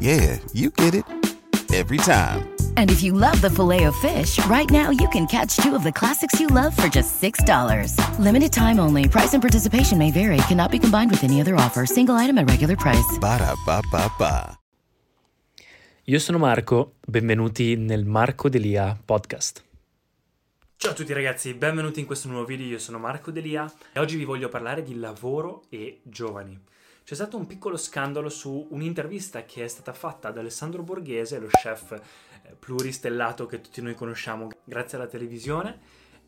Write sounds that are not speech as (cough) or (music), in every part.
yeah, you get it every time. And if you love the filet of fish, right now you can catch two of the classics you love for just $6. Limited time only. Price and participation may vary. Cannot be combined with any other offer. Single item at regular price. Ba da ba ba ba. Io sono Marco, benvenuti nel Marco Delia podcast. Ciao a tutti ragazzi, benvenuti in questo nuovo video. Io sono Marco Delia e oggi vi voglio parlare di lavoro e giovani. C'è stato un piccolo scandalo su un'intervista che è stata fatta da Alessandro Borghese, lo chef eh, pluristellato che tutti noi conosciamo grazie alla televisione,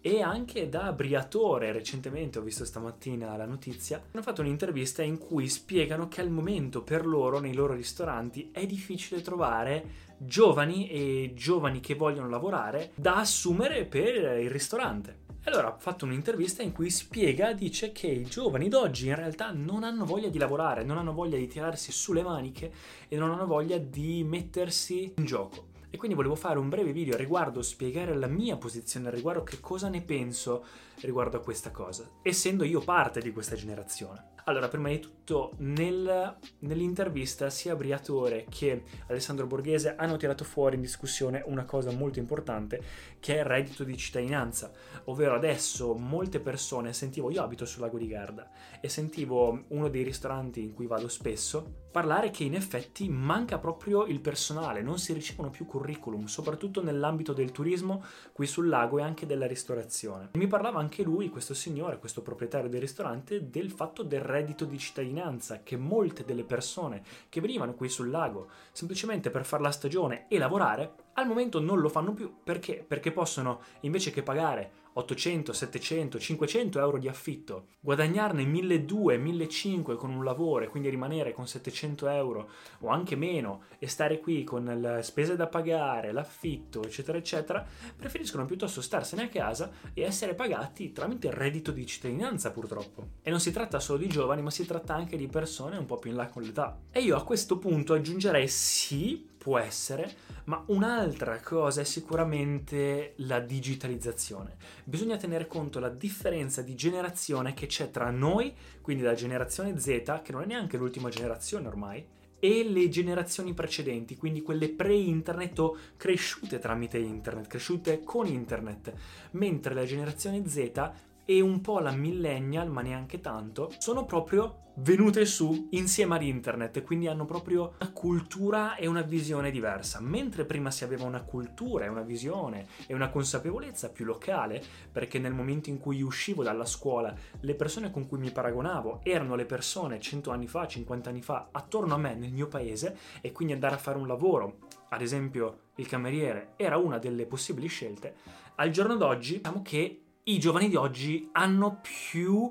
e anche da Briatore, recentemente ho visto stamattina la notizia, hanno fatto un'intervista in cui spiegano che al momento per loro, nei loro ristoranti, è difficile trovare giovani e giovani che vogliono lavorare da assumere per il ristorante. Allora ha fatto un'intervista in cui spiega, dice che i giovani d'oggi in realtà non hanno voglia di lavorare, non hanno voglia di tirarsi sulle maniche e non hanno voglia di mettersi in gioco. E quindi volevo fare un breve video riguardo, spiegare la mia posizione riguardo, che cosa ne penso riguardo a questa cosa, essendo io parte di questa generazione. Allora, prima di tutto, nel, nell'intervista sia Briatore che Alessandro Borghese hanno tirato fuori in discussione una cosa molto importante, che è il reddito di cittadinanza. Ovvero adesso molte persone, sentivo, io abito sul lago di Garda, e sentivo uno dei ristoranti in cui vado spesso parlare che in effetti manca proprio il personale, non si ricevono più curriculum, soprattutto nell'ambito del turismo qui sul lago e anche della ristorazione. Mi parlava anche lui, questo signore, questo proprietario del ristorante, del fatto del reddito di cittadinanza, che molte delle persone che venivano qui sul lago semplicemente per fare la stagione e lavorare, al momento non lo fanno più. Perché? Perché possono, invece che pagare 800, 700, 500 euro di affitto, guadagnarne 1200, 1500 con un lavoro e quindi rimanere con 700 euro o anche meno e stare qui con le spese da pagare, l'affitto, eccetera, eccetera, preferiscono piuttosto starsene a casa e essere pagati tramite il reddito di cittadinanza, purtroppo. E non si tratta solo di giovani, ma si tratta anche di persone un po' più in là con l'età. E io a questo punto aggiungerei sì, può essere, ma un'altra cosa è sicuramente la digitalizzazione. Bisogna tenere conto della differenza di generazione che c'è tra noi, quindi la generazione Z, che non è neanche l'ultima generazione ormai, e le generazioni precedenti, quindi quelle pre-internet o cresciute tramite internet, cresciute con internet, mentre la generazione Z e un po' la millennial, ma neanche tanto, sono proprio venute su insieme ad internet, quindi hanno proprio una cultura e una visione diversa. Mentre prima si aveva una cultura e una visione e una consapevolezza più locale, perché nel momento in cui uscivo dalla scuola, le persone con cui mi paragonavo erano le persone 100 anni fa, 50 anni fa, attorno a me nel mio paese, e quindi andare a fare un lavoro, ad esempio il cameriere, era una delle possibili scelte. Al giorno d'oggi, diciamo che i giovani di oggi hanno più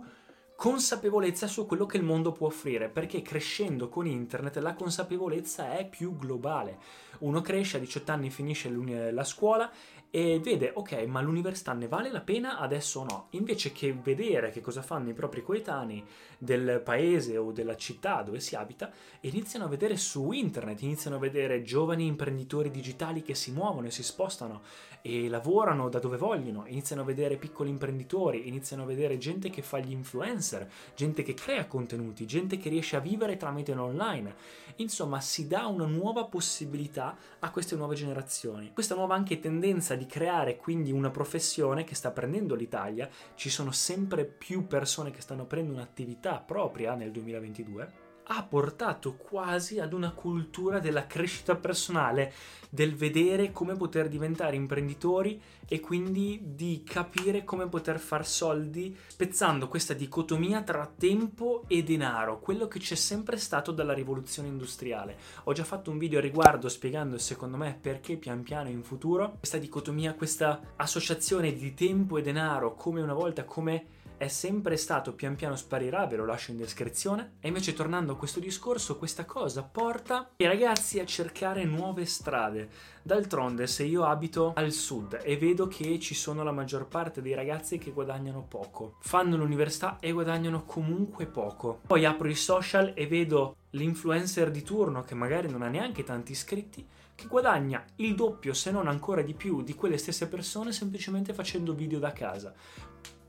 consapevolezza su quello che il mondo può offrire, perché crescendo con internet la consapevolezza è più globale. Uno cresce a 18 anni, finisce la scuola e vede, ok, ma l'università ne vale la pena adesso o no? Invece che vedere che cosa fanno i propri coetanei del paese o della città dove si abita, iniziano a vedere su internet, iniziano a vedere giovani imprenditori digitali che si muovono e si spostano e lavorano da dove vogliono, iniziano a vedere piccoli imprenditori, iniziano a vedere gente che fa gli influencer gente che crea contenuti, gente che riesce a vivere tramite l'online. Insomma, si dà una nuova possibilità a queste nuove generazioni. Questa nuova anche tendenza di creare quindi una professione che sta prendendo l'Italia, ci sono sempre più persone che stanno prendendo un'attività propria nel 2022 ha portato quasi ad una cultura della crescita personale, del vedere come poter diventare imprenditori e quindi di capire come poter far soldi, spezzando questa dicotomia tra tempo e denaro, quello che c'è sempre stato dalla rivoluzione industriale. Ho già fatto un video a riguardo spiegando secondo me perché pian piano in futuro questa dicotomia, questa associazione di tempo e denaro come una volta come è sempre stato pian piano sparirà, ve lo lascio in descrizione. E invece tornando a questo discorso, questa cosa porta i ragazzi a cercare nuove strade. D'altronde, se io abito al sud e vedo che ci sono la maggior parte dei ragazzi che guadagnano poco, fanno l'università e guadagnano comunque poco. Poi apro i social e vedo l'influencer di turno che magari non ha neanche tanti iscritti che guadagna il doppio se non ancora di più di quelle stesse persone semplicemente facendo video da casa.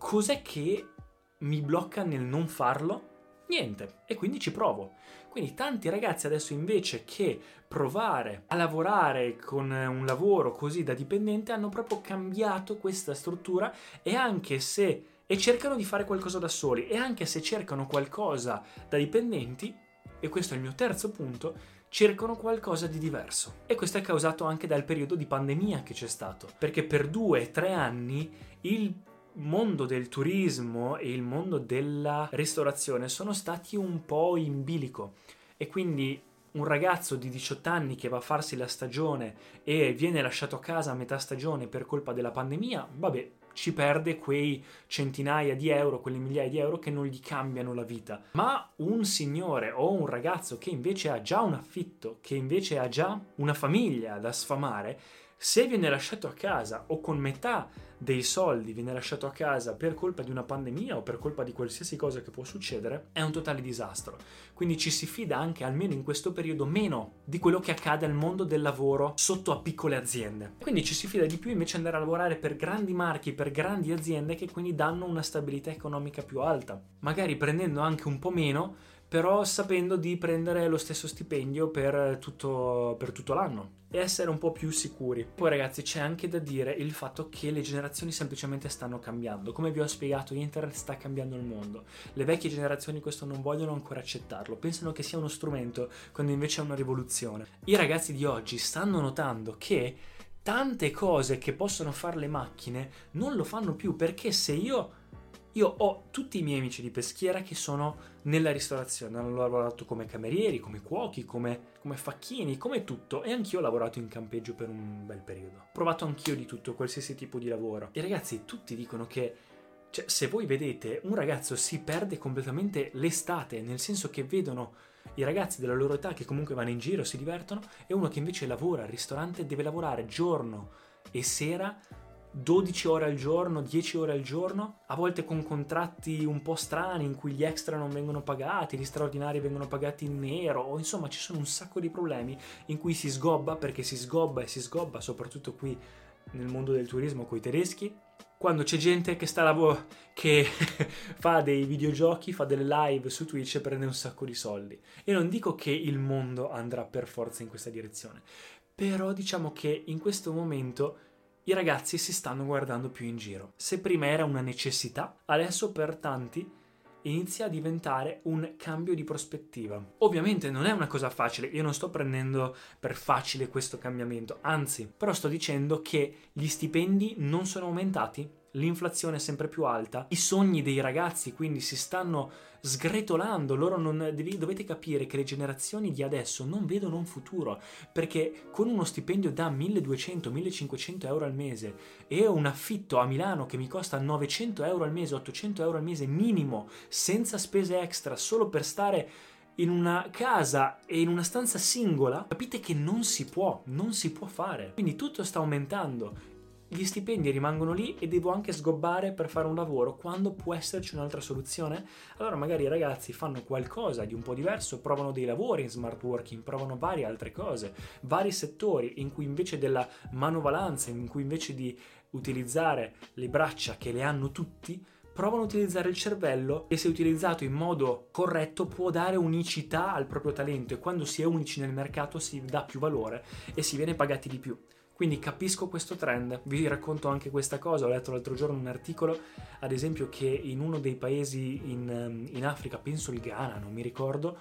Cos'è che mi blocca nel non farlo? Niente, e quindi ci provo. Quindi tanti ragazzi adesso invece che provare a lavorare con un lavoro così da dipendente hanno proprio cambiato questa struttura e anche se e cercano di fare qualcosa da soli e anche se cercano qualcosa da dipendenti, e questo è il mio terzo punto, cercano qualcosa di diverso. E questo è causato anche dal periodo di pandemia che c'è stato, perché per due tre anni il mondo del turismo e il mondo della ristorazione sono stati un po' in bilico e quindi un ragazzo di 18 anni che va a farsi la stagione e viene lasciato a casa a metà stagione per colpa della pandemia, vabbè, ci perde quei centinaia di euro, quelle migliaia di euro che non gli cambiano la vita. Ma un signore o un ragazzo che invece ha già un affitto, che invece ha già una famiglia da sfamare, se viene lasciato a casa o con metà dei soldi viene lasciato a casa per colpa di una pandemia o per colpa di qualsiasi cosa che può succedere, è un totale disastro. Quindi ci si fida anche, almeno in questo periodo, meno di quello che accade al mondo del lavoro sotto a piccole aziende. Quindi ci si fida di più invece andare a lavorare per grandi marchi, per grandi aziende che quindi danno una stabilità economica più alta. Magari prendendo anche un po' meno però sapendo di prendere lo stesso stipendio per tutto, per tutto l'anno e essere un po' più sicuri. Poi ragazzi c'è anche da dire il fatto che le generazioni semplicemente stanno cambiando. Come vi ho spiegato, internet sta cambiando il mondo. Le vecchie generazioni questo non vogliono ancora accettarlo, pensano che sia uno strumento quando invece è una rivoluzione. I ragazzi di oggi stanno notando che tante cose che possono fare le macchine non lo fanno più perché se io io ho tutti i miei amici di peschiera che sono nella ristorazione, hanno lavorato come camerieri, come cuochi, come, come facchini, come tutto e anch'io ho lavorato in campeggio per un bel periodo. Ho provato anch'io di tutto, qualsiasi tipo di lavoro. E ragazzi, tutti dicono che cioè, se voi vedete un ragazzo si perde completamente l'estate, nel senso che vedono i ragazzi della loro età che comunque vanno in giro, si divertono, e uno che invece lavora al ristorante deve lavorare giorno e sera 12 ore al giorno, 10 ore al giorno, a volte con contratti un po' strani in cui gli extra non vengono pagati, gli straordinari vengono pagati in nero, insomma ci sono un sacco di problemi in cui si sgobba perché si sgobba e si sgobba, soprattutto qui nel mondo del turismo con i tedeschi. Quando c'è gente che sta lavoro che (laughs) fa dei videogiochi, fa delle live su Twitch e prende un sacco di soldi. E non dico che il mondo andrà per forza in questa direzione, però diciamo che in questo momento i ragazzi si stanno guardando più in giro. Se prima era una necessità, adesso per tanti inizia a diventare un cambio di prospettiva. Ovviamente non è una cosa facile, io non sto prendendo per facile questo cambiamento, anzi, però sto dicendo che gli stipendi non sono aumentati l'inflazione è sempre più alta, i sogni dei ragazzi quindi si stanno sgretolando, loro non dovete capire che le generazioni di adesso non vedono un futuro, perché con uno stipendio da 1200-1500 euro al mese e un affitto a Milano che mi costa 900 euro al mese, 800 euro al mese minimo, senza spese extra, solo per stare in una casa e in una stanza singola, capite che non si può, non si può fare. Quindi tutto sta aumentando gli stipendi rimangono lì e devo anche sgobbare per fare un lavoro quando può esserci un'altra soluzione? Allora magari i ragazzi fanno qualcosa di un po' diverso, provano dei lavori in smart working, provano varie altre cose, vari settori in cui invece della manovalanza, in cui invece di utilizzare le braccia che le hanno tutti, provano a utilizzare il cervello e se utilizzato in modo corretto può dare unicità al proprio talento e quando si è unici nel mercato si dà più valore e si viene pagati di più. Quindi capisco questo trend, vi racconto anche questa cosa, ho letto l'altro giorno un articolo, ad esempio, che in uno dei paesi in, ehm, in Africa, penso il Ghana, non mi ricordo,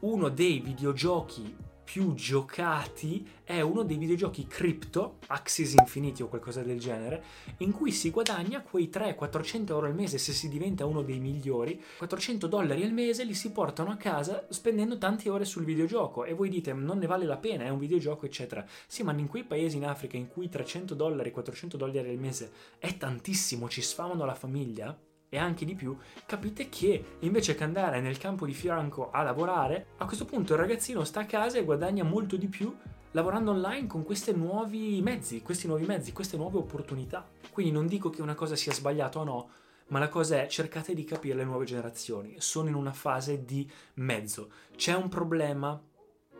uno dei videogiochi più giocati è uno dei videogiochi cripto, Axis Infinity o qualcosa del genere, in cui si guadagna quei 300-400 euro al mese se si diventa uno dei migliori, 400 dollari al mese li si portano a casa spendendo tante ore sul videogioco e voi dite non ne vale la pena, è un videogioco eccetera. Sì, ma in quei paesi in Africa in cui 300 dollari, 400 dollari al mese è tantissimo, ci sfamano la famiglia, e anche di più, capite che invece che andare nel campo di fianco a lavorare, a questo punto il ragazzino sta a casa e guadagna molto di più lavorando online con questi nuovi mezzi, questi nuovi mezzi, queste nuove opportunità. Quindi non dico che una cosa sia sbagliata o no, ma la cosa è cercate di capire le nuove generazioni, sono in una fase di mezzo. C'è un problema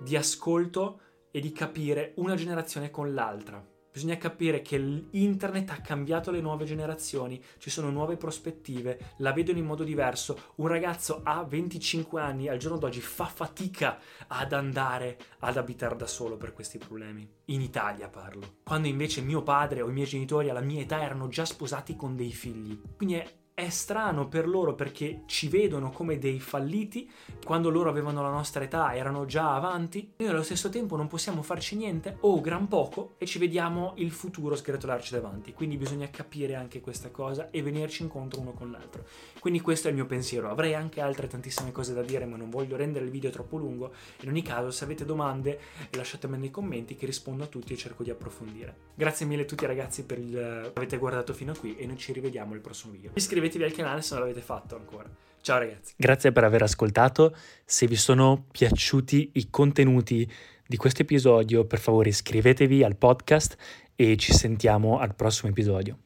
di ascolto e di capire una generazione con l'altra. Bisogna capire che l'internet ha cambiato le nuove generazioni, ci sono nuove prospettive, la vedono in modo diverso. Un ragazzo a 25 anni al giorno d'oggi fa fatica ad andare ad abitare da solo per questi problemi. In Italia parlo. Quando invece mio padre o i miei genitori alla mia età erano già sposati con dei figli. Quindi è è strano per loro perché ci vedono come dei falliti quando loro avevano la nostra età erano già avanti. Noi allo stesso tempo non possiamo farci niente o gran poco e ci vediamo il futuro sgretolarci davanti. Quindi bisogna capire anche questa cosa e venirci incontro uno con l'altro. Quindi questo è il mio pensiero. Avrei anche altre tantissime cose da dire ma non voglio rendere il video troppo lungo. In ogni caso se avete domande lasciatemele nei commenti che rispondo a tutti e cerco di approfondire. Grazie mille a tutti ragazzi per il avete guardato fino a qui e noi ci rivediamo al prossimo video. Iscrivetevi iscrivetevi al canale se non l'avete fatto ancora. Ciao ragazzi. Grazie per aver ascoltato. Se vi sono piaciuti i contenuti di questo episodio, per favore iscrivetevi al podcast e ci sentiamo al prossimo episodio.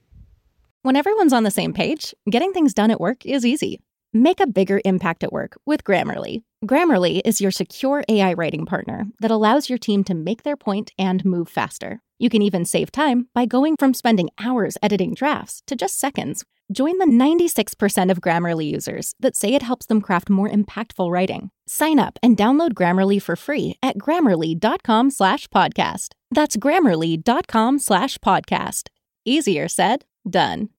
When everyone's on the same page, getting things done at work is easy. Make a bigger impact at work with Grammarly. Grammarly is your secure AI writing partner that allows your team to make their point and move faster. You can even save time by going from spending hours editing drafts to just seconds Join the 96% of Grammarly users that say it helps them craft more impactful writing. Sign up and download Grammarly for free at grammarly.com slash podcast. That's grammarly.com slash podcast. Easier said, done.